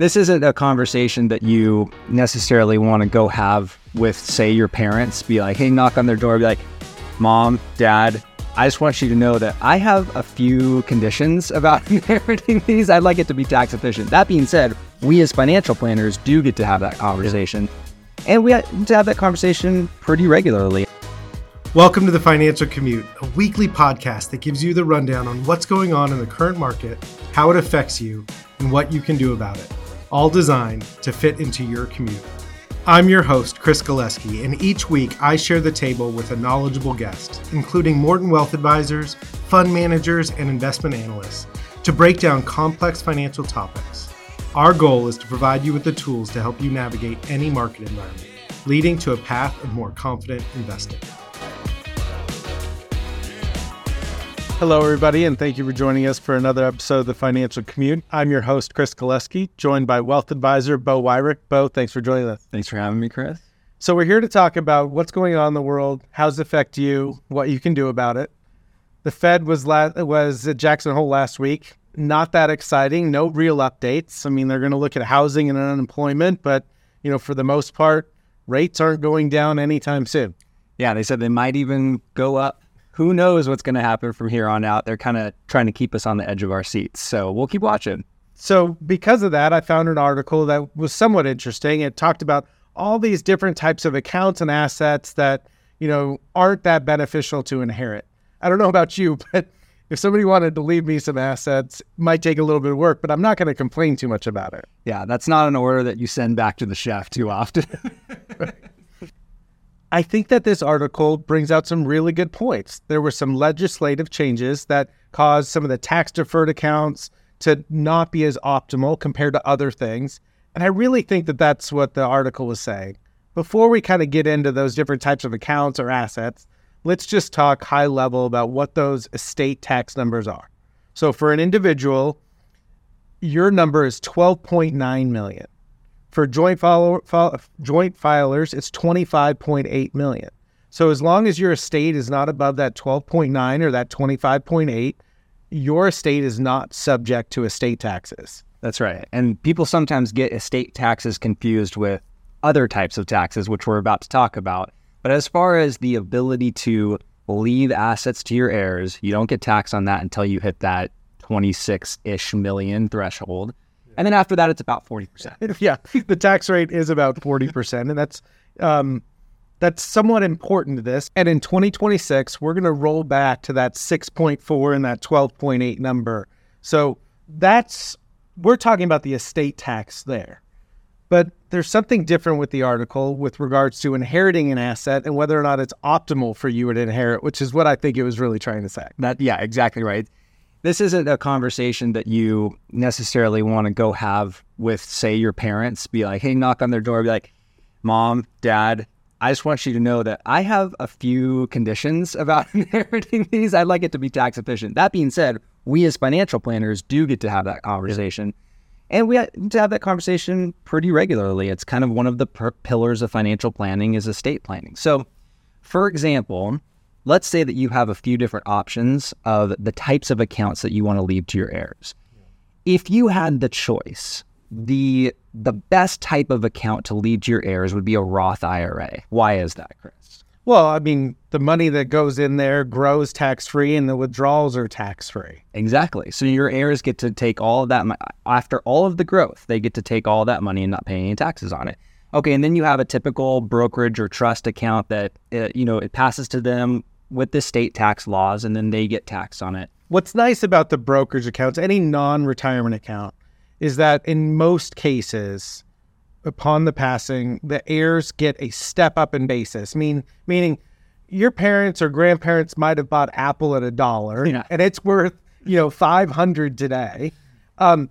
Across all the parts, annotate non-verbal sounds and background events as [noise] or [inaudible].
This isn't a conversation that you necessarily want to go have with, say, your parents. Be like, hey, knock on their door, be like, mom, dad, I just want you to know that I have a few conditions about [laughs] inheriting these. I'd like it to be tax efficient. That being said, we as financial planners do get to have that conversation. And we have to have that conversation pretty regularly. Welcome to the Financial Commute, a weekly podcast that gives you the rundown on what's going on in the current market, how it affects you, and what you can do about it all designed to fit into your commute. I'm your host, Chris Galeski, and each week I share the table with a knowledgeable guest, including Morton Wealth Advisors, fund managers, and investment analysts, to break down complex financial topics. Our goal is to provide you with the tools to help you navigate any market environment, leading to a path of more confident investing. Hello, everybody, and thank you for joining us for another episode of the Financial Commute. I'm your host, Chris Galeski, joined by wealth advisor Beau Wirick. Beau, thanks for joining us. Thanks for having me, Chris. So, we're here to talk about what's going on in the world, how's it affect you, what you can do about it. The Fed was la- was at Jackson Hole last week. Not that exciting. No real updates. I mean, they're going to look at housing and unemployment, but you know, for the most part, rates aren't going down anytime soon. Yeah, they said they might even go up who knows what's going to happen from here on out? They're kind of trying to keep us on the edge of our seats. So we'll keep watching. So, because of that, I found an article that was somewhat interesting. It talked about all these different types of accounts and assets that, you know, aren't that beneficial to inherit. I don't know about you, [laughs] but if somebody wanted to leave me some assets, might take a little bit of work, but I'm not going to complain too much about it. Yeah, that's not an order that you send back to the chef too often. [laughs] I think that this article brings out some really good points. There were some legislative changes that caused some of the tax deferred accounts to not be as optimal compared to other things. And I really think that that's what the article was saying. Before we kind of get into those different types of accounts or assets, let's just talk high level about what those estate tax numbers are. So for an individual, your number is 12.9 million. For joint, file, file, joint filers, it's 25.8 million. So as long as your estate is not above that 12.9 or that 25.8, your estate is not subject to estate taxes. That's right. And people sometimes get estate taxes confused with other types of taxes, which we're about to talk about. But as far as the ability to leave assets to your heirs, you don't get taxed on that until you hit that 26 ish million threshold. And then after that, it's about 40%. [laughs] yeah, the tax rate is about 40%. and that's, um, that's somewhat important to this. And in 2026, we're going to roll back to that 6.4 and that 12.8 number. So that's, we're talking about the estate tax there. But there's something different with the article with regards to inheriting an asset and whether or not it's optimal for you to inherit, which is what I think it was really trying to say. That yeah, exactly right this isn't a conversation that you necessarily want to go have with, say, your parents. Be like, hey, knock on their door, be like, mom, dad, I just want you to know that I have a few conditions about [laughs] inheriting these. I'd like it to be tax efficient. That being said, we as financial planners do get to have that conversation. And we have to have that conversation pretty regularly. It's kind of one of the per- pillars of financial planning is estate planning. So, for example, let's say that you have a few different options of the types of accounts that you want to leave to your heirs. If you had the choice, the the best type of account to leave to your heirs would be a Roth IRA. Why is that, Chris? Well, I mean, the money that goes in there grows tax free and the withdrawals are tax free. Exactly. So your heirs get to take all of that money. after all of the growth, they get to take all that money and not pay any taxes on it. Okay, and then you have a typical brokerage or trust account that uh, you know it passes to them with the state tax laws, and then they get taxed on it. What's nice about the brokerage accounts, any non-retirement account, is that in most cases, upon the passing, the heirs get a step up in basis. Mean meaning, your parents or grandparents might have bought Apple at a dollar, yeah. and it's worth you know five hundred today. Um,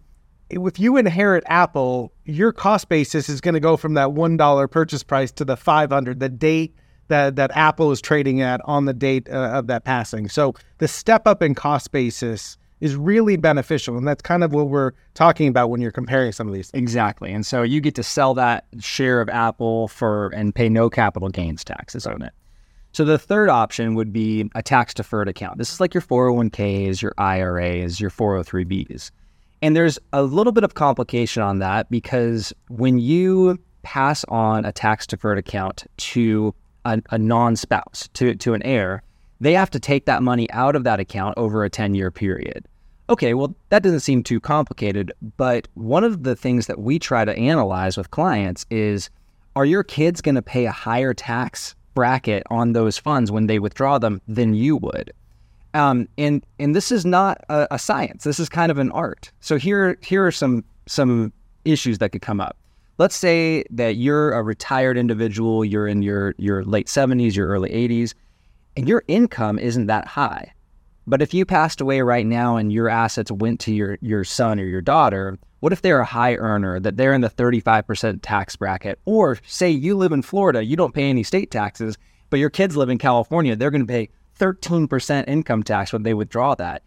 if you inherit Apple, your cost basis is going to go from that one dollar purchase price to the five hundred. The date that that Apple is trading at on the date uh, of that passing. So the step up in cost basis is really beneficial, and that's kind of what we're talking about when you're comparing some of these. Things. Exactly, and so you get to sell that share of Apple for and pay no capital gains taxes on it. So the third option would be a tax deferred account. This is like your 401ks, your IRAs, your 403bs. And there's a little bit of complication on that because when you pass on a tax deferred account to a, a non spouse, to, to an heir, they have to take that money out of that account over a 10 year period. Okay, well, that doesn't seem too complicated, but one of the things that we try to analyze with clients is are your kids going to pay a higher tax bracket on those funds when they withdraw them than you would? Um, and and this is not a, a, science. This is kind of an art. So here here are some some issues that could come up. Let's say that you're a retired individual. You're in your your late 70s, your early 80s, and your income isn't that high. But if you passed away right now and your assets went to your your son or your daughter, what if they're a high earner that they're in the 35% tax bracket? Or say you live in Florida, you don't pay any state taxes, but your kids live in California, they're going to pay 13% income tax when they withdraw that.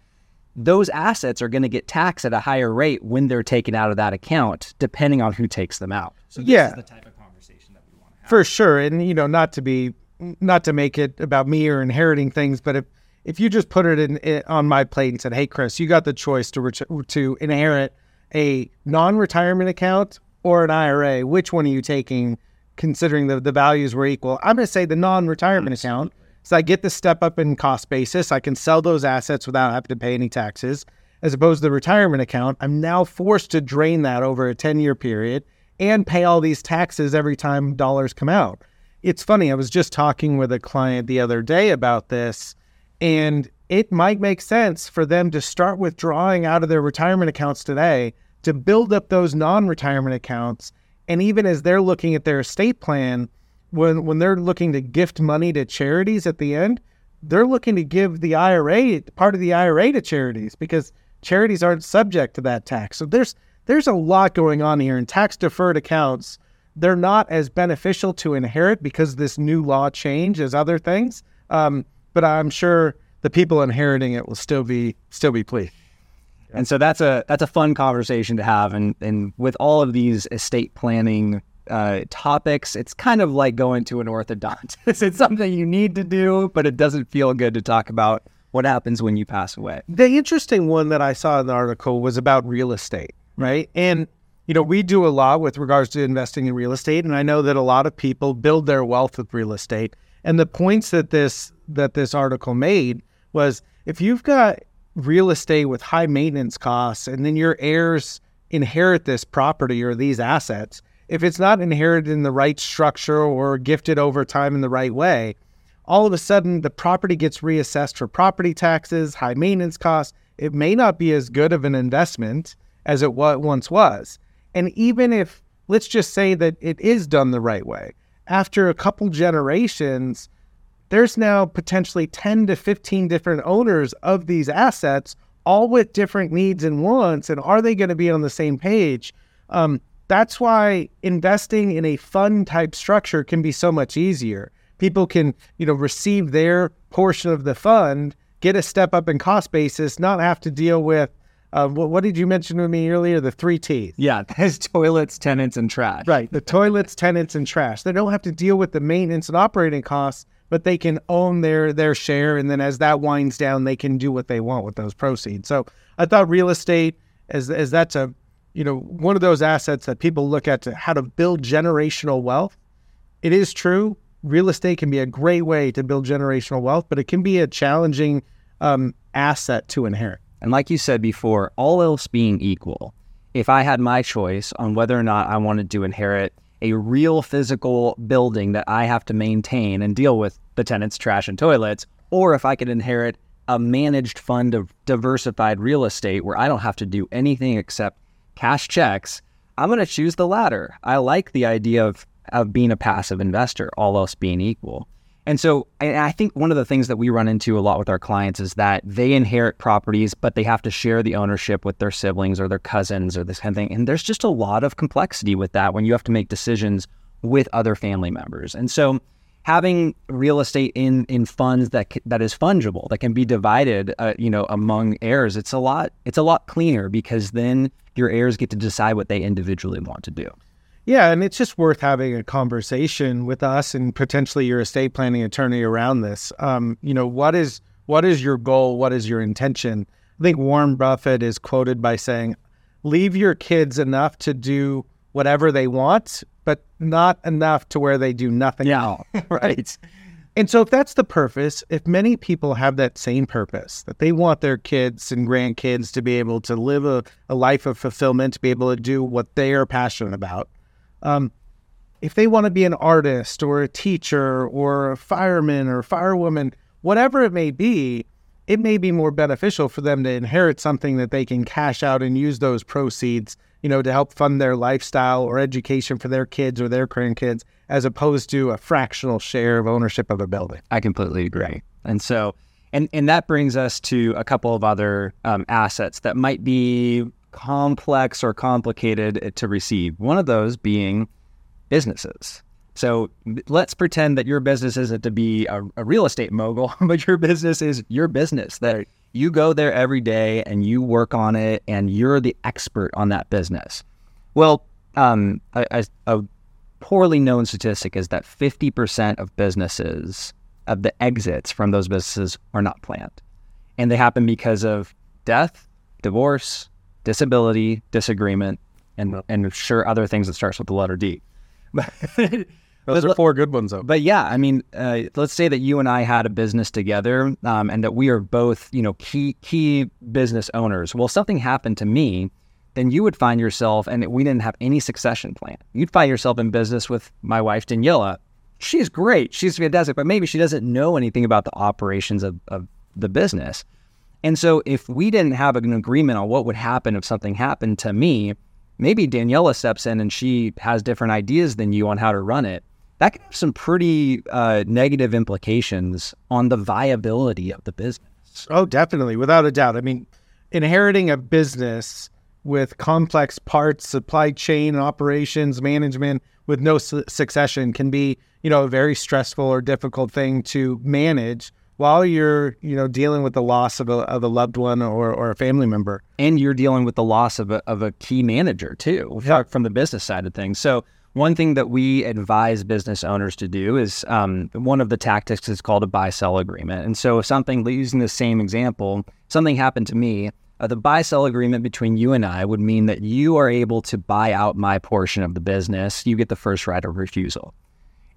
Those assets are going to get taxed at a higher rate when they're taken out of that account, depending on who takes them out. So yeah. the type of conversation that we want to have. For sure. And, you know, not to be, not to make it about me or inheriting things, but if, if you just put it in, in on my plate and said, "Hey, Chris, you got the choice to ret- to inherit a non-retirement account or an IRA, which one are you taking?" Considering the the values were equal, I'm going to say the non-retirement account so I get the step up in cost basis. I can sell those assets without having to pay any taxes. As opposed to the retirement account, I'm now forced to drain that over a 10 year period and pay all these taxes every time dollars come out. It's funny, I was just talking with a client the other day about this, and it might make sense for them to start withdrawing out of their retirement accounts today to build up those non retirement accounts. And even as they're looking at their estate plan, when when they're looking to gift money to charities at the end, they're looking to give the IRA part of the IRA to charities because charities aren't subject to that tax. So there's there's a lot going on here and tax deferred accounts. They're not as beneficial to inherit because this new law change as other things. Um, but I'm sure the people inheriting it will still be still be pleased. And so that's a that's a fun conversation to have. And and with all of these estate planning uh, topics. It's kind of like going to an orthodontist. [laughs] it's something you need to do, but it doesn't feel good to talk about what happens when you pass away. The interesting one that I saw in the article was about real estate, right? And you know, we do a lot with regards to investing in real estate, and I know that a lot of people build their wealth with real estate. And the points that this that this article made was if you've got real estate with high maintenance costs and then your heirs inherit this property or these assets, if it's not inherited in the right structure or gifted over time in the right way, all of a sudden the property gets reassessed for property taxes, high maintenance costs. It may not be as good of an investment as it once was. And even if, let's just say that it is done the right way, after a couple generations, there's now potentially 10 to 15 different owners of these assets, all with different needs and wants. And are they going to be on the same page? Um, that's why investing in a fund type structure can be so much easier. People can, you know, receive their portion of the fund, get a step up in cost basis, not have to deal with uh, what, what, did you mention to me earlier? The three T's. Yeah, [laughs] there's toilets, tenants, and trash. Right, the toilets, tenants, and trash. They don't have to deal with the maintenance and operating costs, but they can own their their share, and then as that winds down, they can do what they want with those proceeds. So I thought real estate, as as that's a you know, one of those assets that people look at to how to build generational wealth. It is true, real estate can be a great way to build generational wealth, but it can be a challenging um, asset to inherit. And like you said before, all else being equal, if I had my choice on whether or not I wanted to inherit a real physical building that I have to maintain and deal with the tenants, trash, and toilets, or if I could inherit a managed fund of diversified real estate where I don't have to do anything except cash checks, I'm going to choose the latter. I like the idea of, of being a passive investor, all else being equal. And so I think one of the things that we run into a lot with our clients is that they inherit properties, but they have to share the ownership with their siblings or their cousins or this kind of thing. And there's just a lot of complexity with that when you have to make decisions with other family members. And so having real estate in in funds that that is fungible that can be divided uh, you know among heirs it's a lot it's a lot cleaner because then your heirs get to decide what they individually want to do. Yeah and it's just worth having a conversation with us and potentially your estate planning attorney around this. Um, you know what is what is your goal? What is your intention? I think warren buffett is quoted by saying leave your kids enough to do whatever they want, but not enough to where they do nothing all. [laughs] right. And so, if that's the purpose, if many people have that same purpose, that they want their kids and grandkids to be able to live a, a life of fulfillment, to be able to do what they are passionate about, um, if they want to be an artist or a teacher or a fireman or firewoman, whatever it may be, it may be more beneficial for them to inherit something that they can cash out and use those proceeds, you know, to help fund their lifestyle or education for their kids or their grandkids, as opposed to a fractional share of ownership of a building. I completely agree. And so, and and that brings us to a couple of other um, assets that might be complex or complicated to receive. One of those being businesses. So let's pretend that your business isn't to be a, a, real estate mogul, [laughs] but your business is your business. That you go there every day and you work on it, and you're the expert on that business. Well, um, a, a poorly known statistic is that 50% of businesses, of the exits from those businesses, are not planned, and they happen because of death, divorce, disability, disagreement, and and sure other things that starts with the letter D. [laughs] Those are four good ones, though. But yeah, I mean, uh, let's say that you and I had a business together, um, and that we are both, you know, key key business owners. Well, something happened to me, then you would find yourself, and we didn't have any succession plan. You'd find yourself in business with my wife Daniela. She's great, she's fantastic, but maybe she doesn't know anything about the operations of, of the business. And so, if we didn't have an agreement on what would happen if something happened to me, maybe Daniela steps in and she has different ideas than you on how to run it that can have some pretty uh, negative implications on the viability of the business. Oh, definitely, without a doubt. I mean, inheriting a business with complex parts, supply chain operations, management with no su- succession can be, you know, a very stressful or difficult thing to manage while you're, you know, dealing with the loss of a, of a loved one or, or a family member. And you're dealing with the loss of a, of a key manager too, yeah. from the business side of things. So one thing that we advise business owners to do is um, one of the tactics is called a buy sell agreement. And so, if something, using the same example, something happened to me, uh, the buy sell agreement between you and I would mean that you are able to buy out my portion of the business. You get the first right of refusal.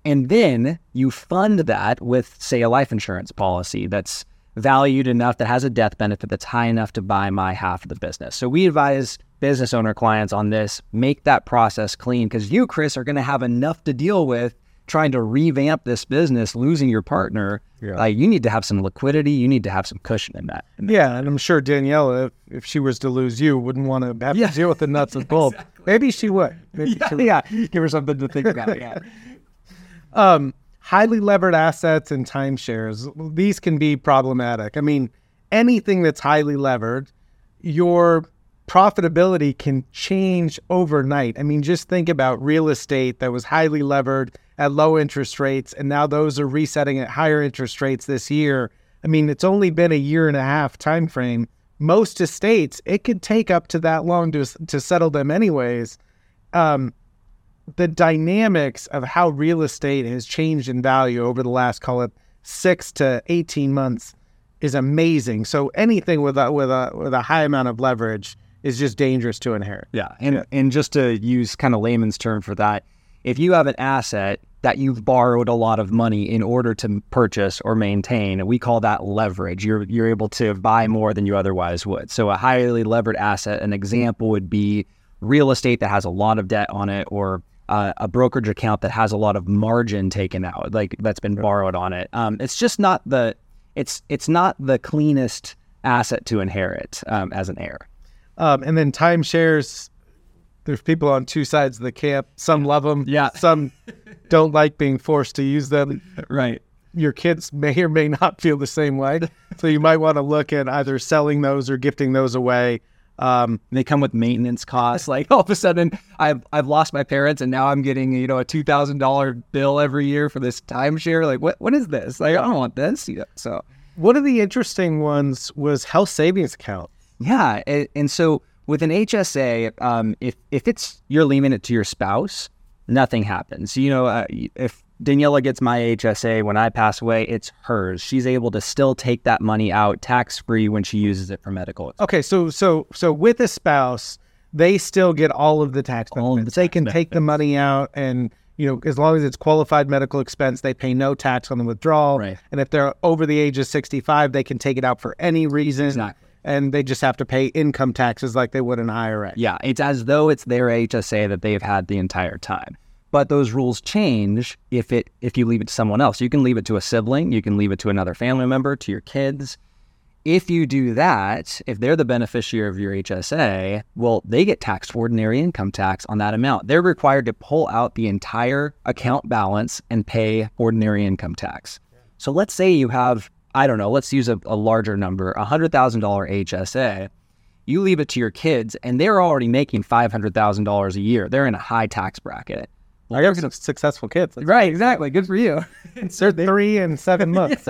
And then you fund that with, say, a life insurance policy that's valued enough, that has a death benefit that's high enough to buy my half of the business. So we advise business owner clients on this, make that process clean because you, Chris, are going to have enough to deal with trying to revamp this business, losing your partner. Yeah. Like you need to have some liquidity, you need to have some cushion in that. In that. Yeah, and I'm sure Daniela, if, if she was to lose you, wouldn't want to have yeah. to deal with the nuts [laughs] and bolts. exactly. Maybe she would. Maybe yeah, she would. yeah, give her something to think about. Yeah. [laughs] um, highly levered assets and timeshares, these can be problematic. I mean, anything that's highly levered, your profitability can change overnight. I mean, just think about real estate that was highly levered at low interest rates, and now those are resetting at higher interest rates this year. I mean, it's only been a year and a half time frame. Most estates, it could take up to that long to to settle them, anyways. Um, the dynamics of how real estate has changed in value over the last, call it six to eighteen months, is amazing. So anything with a with a with a high amount of leverage is just dangerous to inherit. Yeah. And, yeah. and just to use kind of layman's term for that, if you have an asset that you've borrowed a lot of money in order to purchase or maintain, we call that leverage. You're, you're able to buy more than you otherwise would. So, a highly levered asset, an example would be real estate that has a lot of debt on it or uh, a brokerage account that has a lot of margin taken out, like that's been borrowed on it. Um, it's just not the it's it's not the cleanest asset to inherit um, as an heir. Um, and then timeshares, there's people on two sides of the camp. Some love them. Yeah. Some don't like being forced to use them. [laughs] Right. Your kids may or may not feel the same way. So you might want to look at either selling those or gifting those away. Um, they come with maintenance costs. Like [laughs] all of a sudden, I've I've lost my parents, and now I'm getting you know a two thousand dollar bill every year for this timeshare. Like what what is this? Like I don't want this. So one of the interesting ones was health savings account. Yeah, and, and so with an HSA, um, if if it's you're leaving it to your spouse, nothing happens. You know, uh, if Daniela gets my HSA when I pass away, it's hers. She's able to still take that money out tax free when she uses it for medical. Okay, so so so with a spouse, they still get all of the tax All of the benefits. they tax can take the money out and you know, as long as it's qualified medical expense, they pay no tax on the withdrawal. Right. And if they're over the age of 65, they can take it out for any reason. Exactly. And they just have to pay income taxes like they would an IRA. Yeah, it's as though it's their HSA that they've had the entire time. But those rules change if it if you leave it to someone else. You can leave it to a sibling, you can leave it to another family member, to your kids. If you do that, if they're the beneficiary of your HSA, well, they get taxed ordinary income tax on that amount. They're required to pull out the entire account balance and pay ordinary income tax. So let's say you have, I don't know, let's use a, a larger number, a $100,000 HSA you leave it to your kids and they're already making $500,000 a year. They're in a high tax bracket. I got some successful kids. Right, exactly. Good for you. [laughs] They're three and seven months.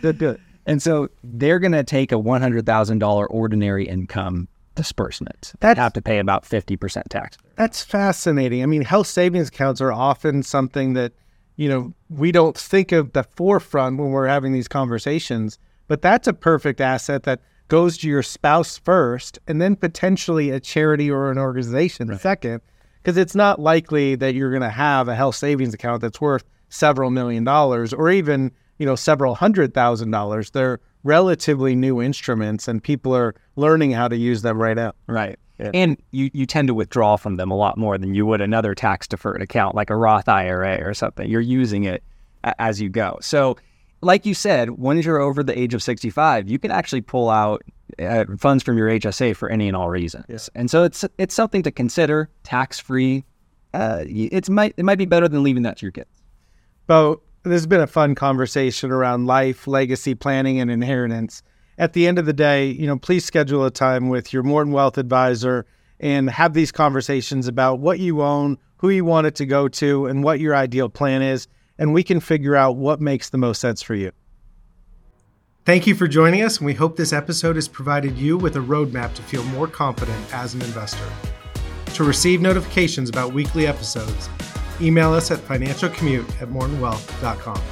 good, good. And so they're going to take a $100,000 ordinary income disbursement. That's- have to pay about 50% tax. That's fascinating. I mean, health savings accounts are often something that, you know, we don't think of the forefront when we're having these conversations, but that's a perfect asset that goes to your spouse first and then potentially a charity or an organization second, because it's not likely that you're going to have a health savings account that's worth several million dollars or even, you know, several hundred thousand dollars. They're relatively new instruments and people are learning how to use them right now. Right. And you, you tend to withdraw from them a lot more than you would another tax deferred account like a Roth IRA or something. You're using it a- as you go. So, like you said, once you're over the age of 65, you can actually pull out uh, funds from your HSA for any and all reasons. And so it's it's something to consider, tax free. Uh, it's might it might be better than leaving that to your kids. Beau, this has been a fun conversation around life, legacy planning, and inheritance. At the end of the day, you know, please schedule a time with your Morton Wealth advisor and have these conversations about what you own, who you want it to go to, and what your ideal plan is. And we can figure out what makes the most sense for you. Thank you for joining us, and we hope this episode has provided you with a roadmap to feel more confident as an investor. To receive notifications about weekly episodes, email us at financialcommute at mortonwealth.com.